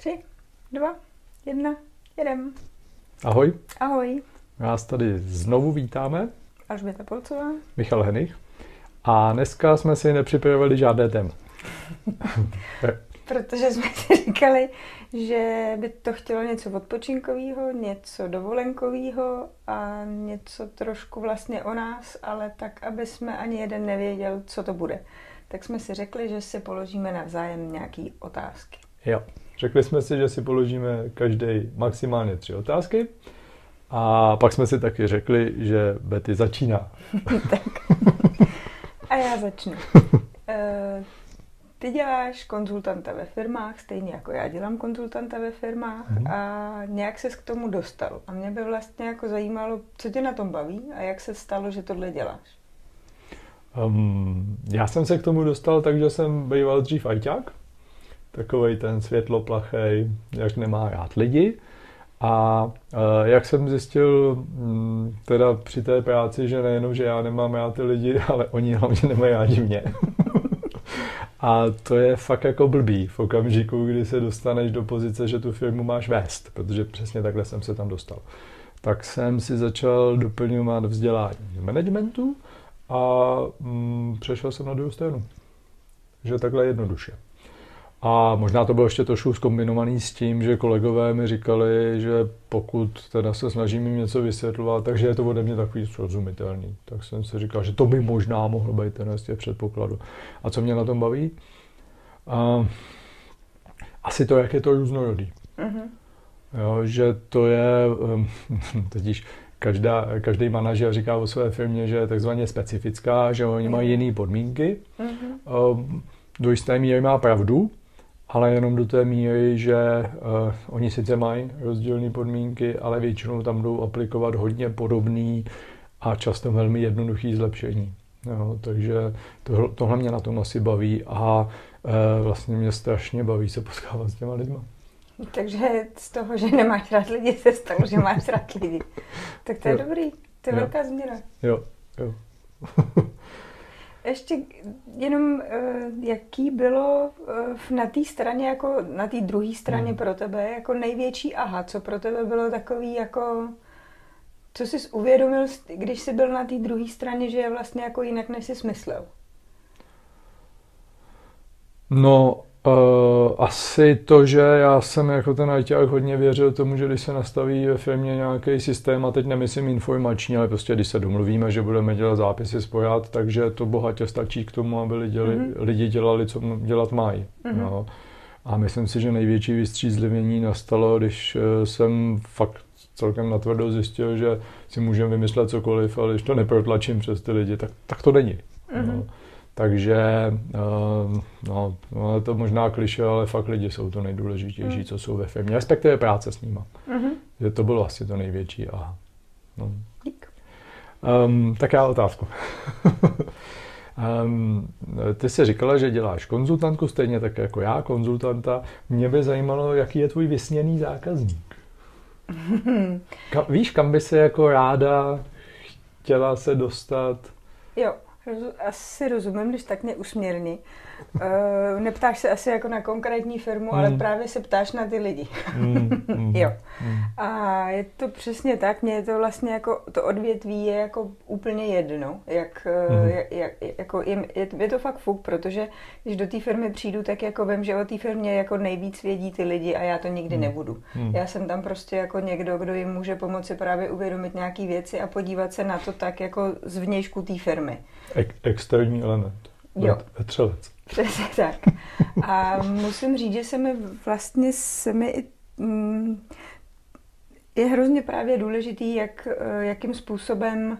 Tři, dva, jedna, jedem. Ahoj, Ahoj, nás tady znovu vítáme, Alžběta Polcová. Michal Henich. A dneska jsme si nepřipravili žádné téma. Protože jsme si říkali, že by to chtělo něco odpočinkového, něco dovolenkového a něco trošku vlastně o nás, ale tak, aby jsme ani jeden nevěděl, co to bude. Tak jsme si řekli, že si položíme navzájem nějaký otázky. Jo. Řekli jsme si, že si položíme každý maximálně tři otázky. A pak jsme si taky řekli, že Betty začíná. tak. A já začnu. Eh, Ty děláš konzultanta ve firmách, stejně jako já dělám konzultanta ve firmách Mhm. a nějak ses k tomu dostal. A mě by vlastně jako zajímalo, co tě na tom baví a jak se stalo, že tohle děláš. Um, já jsem se k tomu dostal tak, že jsem býval dřív ajťák. Takovej ten světloplachej, jak nemá rád lidi. A uh, jak jsem zjistil mm, teda při té práci, že nejenom, že já nemám rád ty lidi, ale oni hlavně nemají rádi mě. A to je fakt jako blbý v okamžiku, kdy se dostaneš do pozice, že tu firmu máš vést, protože přesně takhle jsem se tam dostal. Tak jsem si začal doplňovat vzdělání managementu a mm, přešel jsem na druhou stranu. Že takhle jednoduše. A možná to bylo ještě trošku zkombinovaný s tím, že kolegové mi říkali, že pokud teda se snažím jim něco vysvětlovat, takže je to ode mě takový srozumitelný. Tak jsem si říkal, že to by možná mohlo být ten z těch předpokladů. A co mě na tom baví? A, asi to, jak je to různorodý. Mhm. Jo, že to je, um, totiž každá, každý manažer říká o své firmě, že je takzvaně specifická, že oni mají jiné podmínky. Mhm. Um, do jisté míry má pravdu, ale jenom do té míry, že uh, oni sice mají rozdílné podmínky, ale většinou tam jdou aplikovat hodně podobný a často velmi jednoduchý zlepšení. Jo, takže to, tohle mě na tom asi baví a uh, vlastně mě strašně baví se potkávat s těma lidma. Takže z toho, že nemáš rád lidi, se stalo, že máš rád lidi. Tak to je Jo. dobrý, to je Jo. velká změna. Jo, jo. Ještě jenom, eh, jaký bylo eh, na té straně, jako na té druhé straně Hmm. pro tebe, jako největší aha, co pro tebe bylo takový, jako, co jsi uvědomil, když jsi byl na té druhé straně, že je vlastně jako jinak, než jsi myslel. No, uh, asi to, že já jsem jako ten ajťák hodně věřil tomu, že když se nastaví ve firmě nějaký systém, a teď nemyslím informační, ale prostě když se domluvíme, že budeme dělat zápisy spojat, takže to bohatě stačí k tomu, aby lidi, Mhm. mm-hmm. lidi dělali, co dělat mají. Mhm. Mm-hmm. No. A myslím si, že největší vystřízlivění nastalo, když eh, jsem fakt celkem natvrdo zjistil, že si můžeme vymyslet cokoliv, ale když to neprotlačím přes ty lidi, tak, tak to není. Mhm. No. Takže, uh, no, no, je to možná kliše, ale fakt lidi jsou to nejdůležitější, Mm. co jsou ve firmě, respektive práce s nima. Mhm. Že to bylo asi to největší. A, no. Dík. um, tak já otázku. um, ty jsi říkala, že děláš konzultantku, stejně tak jako já, konzultanta. Mě by zajímalo, jaký je tvůj vysněný zákazník. Ka, víš, kam by se jako ráda chtěla se dostat? Jo, asi rozumím, když tak mě usměrni. Uh, neptáš se asi jako na konkrétní firmu, ale Mm. právě se ptáš na ty lidi. Mm, mm, Jo. mm. A je to přesně tak, mně je to vlastně jako, to odvětví je jako úplně jedno, jak, mm. jak, jak jako je, je, je, to fakt fuk, protože když do té firmy přijdu, tak jako vím, že o té firmě jako nejvíc vědí ty lidi a já to nikdy Mhm. nebudu. Mm. Já jsem tam prostě jako někdo, kdo jim může pomoci právě uvědomit nějaké věci a podívat se na to tak jako z vnějšku té firmy. Ek- externí element. Jo. Vet- Vetřelec. Přesně tak. A musím říct, že se mi vlastně se mi i, mm, je hrozně právě důležitý, jak, eh, jakým způsobem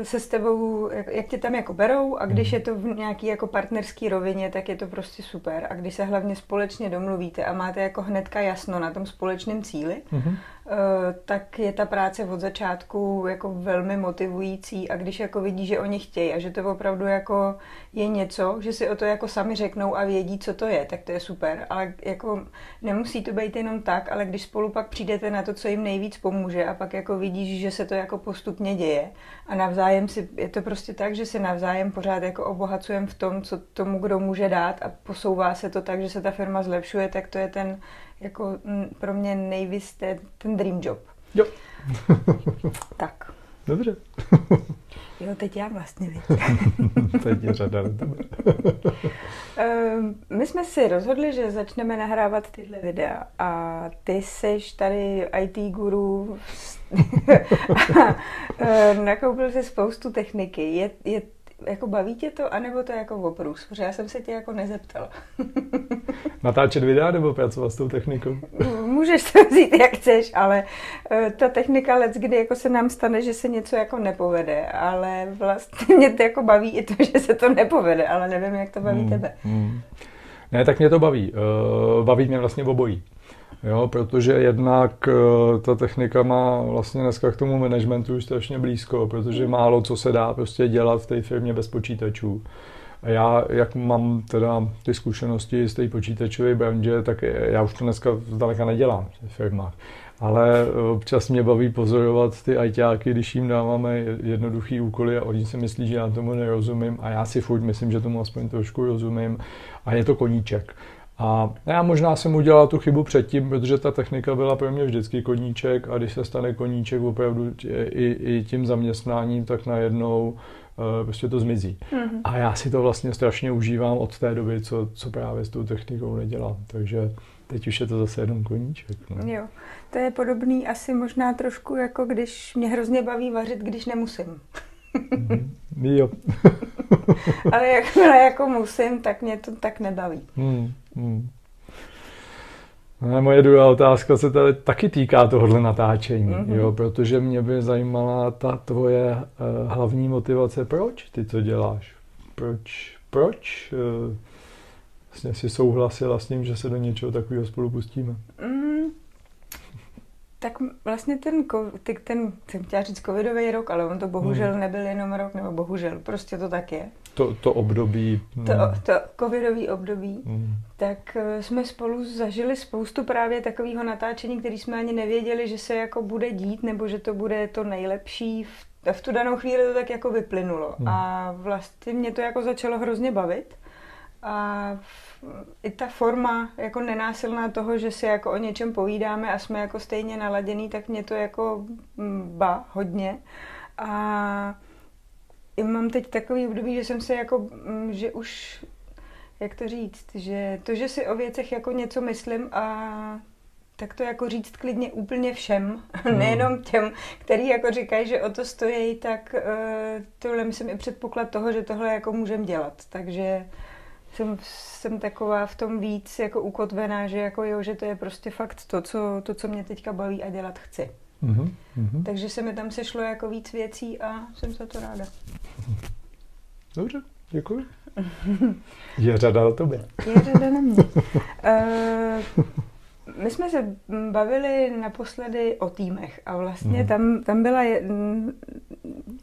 eh, se s tebou, jak, jak tě tam jako berou a když Mhm. je to v nějaký jako partnerský rovině, tak je to prostě super. A když se hlavně společně domluvíte a máte jako hnedka jasno na tom společném cíli, Mhm. Eh, tak je ta práce od začátku jako velmi motivující. A když jako vidí, že oni chtějí a že to opravdu jako je něco, že si o to jako sami řeknou a vědí, co to je, tak to je super, ale jako nemusí to být jenom tak, ale když spolu pak přijdete na to, co jim nejvíc pomůže a pak jako vidíš, že se to jako postupně děje a navzájem si, je to prostě tak, že si navzájem pořád jako obohacujeme v tom, co tomu kdo může dát a posouvá se to tak, že se ta firma zlepšuje, tak to je ten jako pro mě nejvíc ten dream job. Jo. tak. Dobře. Jo, teď já vlastně, teď je řada ehm, My jsme si rozhodli, že začneme nahrávat tyhle videa a ty seš tady IT guru ehm, nakoupil si spoustu techniky. Je, je jako baví tě to, anebo to je jako oprus? Protože já jsem se tě jako nezeptala. Natáčet videa nebo pracovat s tou technikou? Můžeš to vzít, jak chceš, ale uh, ta technika let, kdy jako se nám stane, že se něco jako nepovede, ale vlastně mě to jako baví i to, že se to nepovede, ale nevím, jak to baví hmm, tebe. Hmm. Ne, tak mě to baví. Uh, baví mě vlastně obojí. Jo, protože jednak uh, ta technika má vlastně dneska k tomu managementu už strašně blízko, protože málo co se dá prostě dělat v té firmě bez počítačů. A já, jak mám teda ty zkušenosti z té počítačové branže, tak já už to dneska zdaleka nedělám v firmách. Ale občas mě baví pozorovat ty ajťáky, když jim dáváme jednoduchý úkoly a oni si myslí, že já tomu nerozumím a já si furt myslím, že tomu aspoň trošku rozumím a je to koníček. A já možná jsem udělal tu chybu předtím, protože ta technika byla pro mě vždycky koníček a když se stane koníček opravdu i, i tím zaměstnáním, tak najednou uh, prostě to zmizí. Mm-hmm. A já si to vlastně strašně užívám od té doby, co, co právě s tou technikou nedělám. Takže teď už je to zase jenom koníček. No. Jo, to je podobný asi možná trošku jako když mě hrozně baví vařit, když nemusím. mm-hmm. Jo. Ale jakmile jako musím, tak mě to tak nebaví. Hmm. Hmm. No, moje druhá otázka se tady taky týká tohohle natáčení, mm-hmm. jo, protože mě by zajímala ta tvoje uh, hlavní motivace, proč ty to děláš? Proč, proč uh, vlastně si souhlasila s tím, že se do něčeho takového spolu pustíme? Mm, tak vlastně ten, ten, jsem chtěla říct covidový rok, ale on to bohužel hmm. nebyl jenom rok, nebo bohužel, prostě to tak je. To, to období. To, hmm. to covidový období, hmm. tak eh, jsme spolu zažili spoustu právě takového natáčení, který jsme ani nevěděli, že se jako bude dít, nebo že to bude to nejlepší. V, v tu danou chvíli to tak jako vyplynulo. Hmm. A vlastně mě to jako začalo hrozně bavit. A i ta forma jako nenásilná toho, že si jako o něčem povídáme a jsme jako stejně naladěný, tak mě to jako mm, ba hodně. A mám teď takový období, že jsem se jako, mm, že už, jak to říct, že to, že si o věcech jako něco myslím a tak to jako říct klidně úplně všem, hmm. nejenom těm, který jako říkají, že o to stojí, tak uh, tohle myslím i předpoklad toho, že tohle jako můžem dělat. Takže jsem, jsem taková v tom víc jako ukotvená, že jako jo, že to je prostě fakt to, co, to, co mě teďka baví a dělat chci. Mm-hmm. Takže se mi tam sešlo jako víc věcí a jsem za to ráda. Dobře, děkuji. Je řada na tobě. Je řada na mě. Uh, my jsme se bavili naposledy o týmech a vlastně mm. tam, tam byla,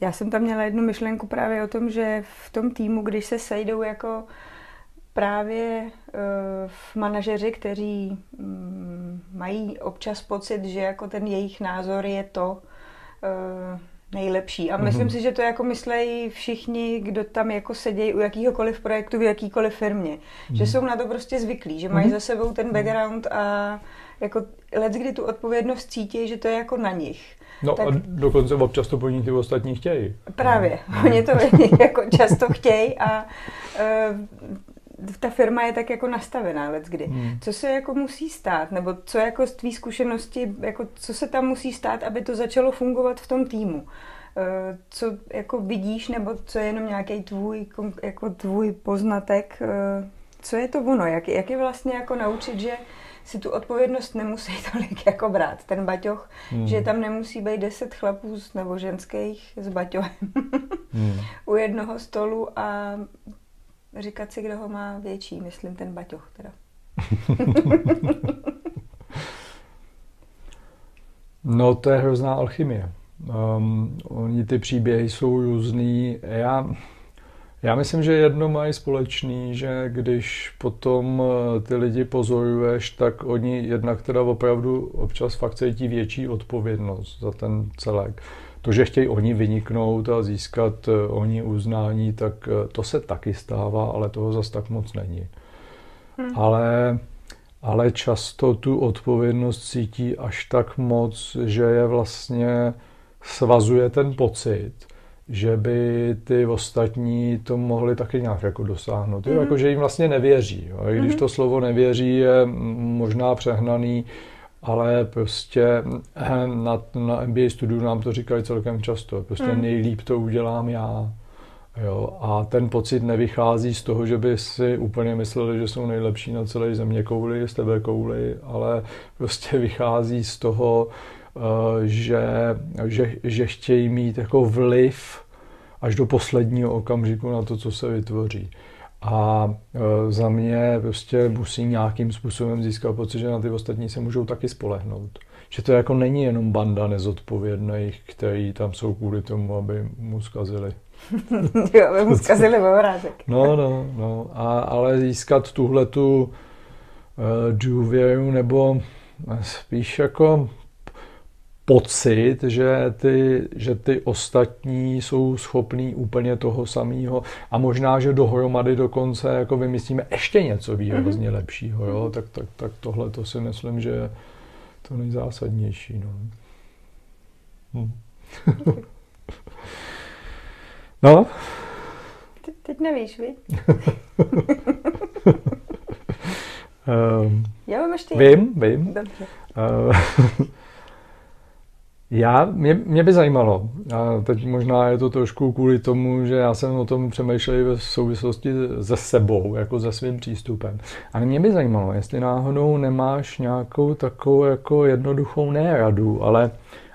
já jsem tam měla jednu myšlenku právě o tom, že v tom týmu, když se sejdou jako právě uh, manažeři, kteří um, mají občas pocit, že jako ten jejich názor je to uh, nejlepší. A myslím mm-hmm. si, že to jako myslejí všichni, kdo tam jako sedějí u jakýhokoliv projektu v jakýkoliv firmě. Mm-hmm. Že jsou na to prostě zvyklí, že mají mm-hmm. za sebou ten background a jako let, kdy tu odpovědnost cítí, že to je jako na nich. No tak... a dokonce občas to po nich ty ostatní chtějí. Právě, no. oni to jako často chtějí a uh, ta firma je tak jako nastavená let kdy. Hmm. Co se jako musí stát, nebo co jako z tvý zkušenosti, jako co se tam musí stát, aby to začalo fungovat v tom týmu? Eh, co jako vidíš, nebo co je jenom nějaký tvůj, jako tvůj poznatek, eh, co je to ono, jak, jak je vlastně jako naučit, že si tu odpovědnost nemusí tolik jako brát. Ten baťoch, hmm. že tam nemusí být deset chlapů nebo ženských s baťohem hmm. u jednoho stolu a říkat si, kdo ho má větší, myslím ten baťoch teda. no to je hrozná alchymie. Um, oni ty příběhy jsou různý. Já, já myslím, že jedno mají společný, že když potom eh, ty lidi pozoruješ, tak oni jednak teda opravdu občas fakt cítí větší odpovědnost za ten celek to, že chtějí oni vyniknout a získat eh, oni uznání, tak eh, to se taky stává, ale toho zas tak moc není. Hmm. Ale ale často tu odpovědnost cítí až tak moc, že je vlastně svazuje ten pocit, že by ty ostatní to mohli taky nějak jako dosáhnout. Mm-hmm. Jako, že jim vlastně nevěří. Jo. I když mm-hmm. to slovo nevěří je možná přehnaný, ale prostě na, na MBA studiu nám to říkali celkem často. Prostě mm. nejlíp to udělám já. Jo, a ten pocit nevychází z toho, že by si úplně mysleli, že jsou nejlepší na celé země kouli, z tebe kouli, ale prostě vychází z toho, eh, že, že, že chtějí mít jako vliv až do posledního okamžiku na to, co se vytvoří. A e, za mě prostě musí nějakým způsobem získat pocit, že na ty ostatní se můžou taky spolehnout. Že to jako není jenom banda nezodpovědných, kteří tam jsou kvůli tomu, aby mu zkazili. jo, aby mu zkazili obrázek. no, no, no. A, ale získat tuhle tu uh, důvěru nebo spíš jako pocit, že ty, že ty ostatní jsou schopní úplně toho samého a možná, že dohromady dokonce jako vymyslíme ještě něco výrazně mm-hmm. lepšího, jo? Tak, tak, tak tohle to si myslím, že je to nejzásadnější. No. Hm. no? Te, teď nevíš, vy? um, Já mám ještě... Vím, vím. Dobře. Uh, Já, mě, mě by zajímalo, a teď možná je to trošku kvůli tomu, že já jsem o tom přemýšlel v souvislosti se sebou, jako se svým přístupem. Ale mě by zajímalo, jestli náhodou nemáš nějakou takovou jako jednoduchou ne radu, ale,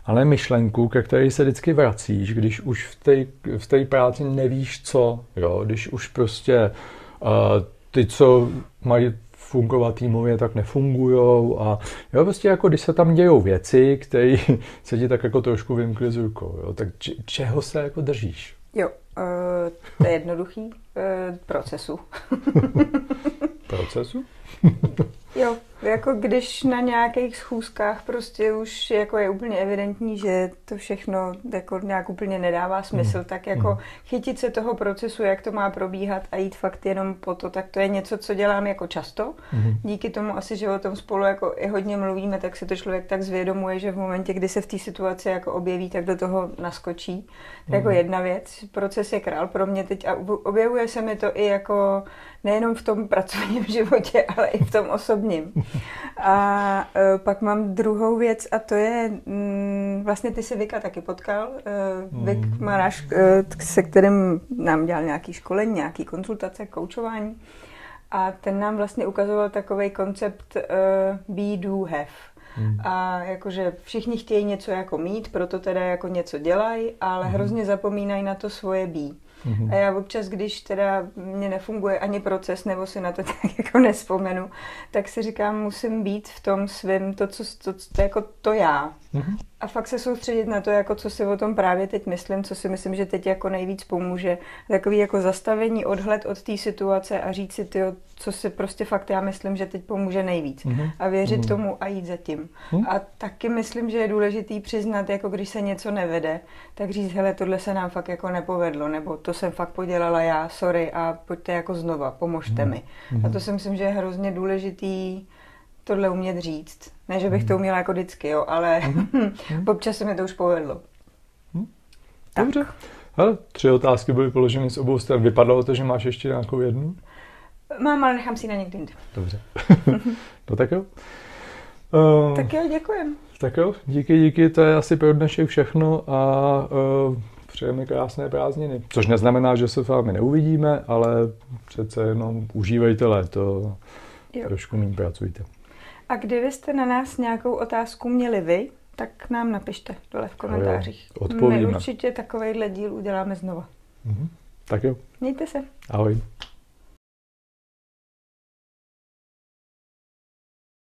ale myšlenku, ke které se vždycky vracíš, když už v té v práci nevíš co, jo? když už prostě uh, ty, co mají fungovat týmově, tak nefungujou a jo, prostě jako když se tam dějou věci, které se ti tak jako trošku vymkly z rukou, jo, tak čeho se jako držíš? Jo, uh, to je jednoduchý. Uh, procesu. procesu? jo, jako když na nějakých schůzkách prostě už jako je úplně evidentní, že to všechno jako nějak úplně nedává smysl, mm. tak jako mm. chytit se toho procesu, jak to má probíhat a jít fakt jenom po to, tak to je něco, co dělám jako často. Mm. Díky tomu asi, že o tom spolu jako i hodně mluvíme, tak se to člověk tak zvědomuje, že v momentě, kdy se v té situaci jako objeví, tak do toho naskočí. To je mm. jako jedna věc. Proces je král pro mě teď a objevuje se mi to i jako nejenom v tom pracovním životě, ale i v tom osobním. A uh, pak mám druhou věc a to je, mm, vlastně ty si Vika taky potkal. Uh, Vik mm. Maráš, uh, se kterým nám dělal nějaký školení, nějaký konzultace, koučování. A ten nám vlastně ukazoval takový koncept uh, be, do, have. Hmm. A jakože všichni chtějí něco jako mít, proto teda jako něco dělají, ale hmm. hrozně zapomínají na to svoje být. Mm-hmm. A já občas, když teda mě nefunguje ani proces, nebo si na to tak jako nespomenu, tak si říkám, musím být v tom svém, to, co, to, to, jako to já. Mm-hmm. A fakt se soustředit na to, jako co si o tom právě teď myslím, co si myslím, že teď jako nejvíc pomůže. Takový jako zastavení, odhled od té situace a říct si, tyjo, co si prostě fakt já myslím, že teď pomůže nejvíc. Mm-hmm. A věřit mm-hmm. tomu a jít za tím. Mm-hmm. A taky myslím, že je důležitý přiznat, jako když se něco nevede, tak říct, hele, tohle se nám fakt jako nepovedlo, nebo to jsem fakt podělala já, sorry, a pojďte jako znova, pomožte mm-hmm. mi. A to si myslím, že je hrozně důležitý tohle umět říct. Ne, že bych mm. to uměla jako vždycky, jo, ale mm. občas se mi to už povedlo. Mm. Dobře. Hele, tři otázky byly položeny z obou stran. Vypadalo to, že máš ještě nějakou jednu? Mám, ale nechám si na někdy Dobře. no tak jo. Uh, tak jo, děkujem. Tak jo, díky, díky, to je asi pro dnešek všechno a uh, přejeme krásné prázdniny. Což neznamená, že se s vámi neuvidíme, ale přece jenom užívejte léto, jo. trošku méně pracujte. A kdybyste na nás nějakou otázku měli vy, tak nám napište dole v komentářích. Jo, odpovíme. My určitě takovejhle díl uděláme znova. Mhm. Tak jo. Mějte se. Ahoj.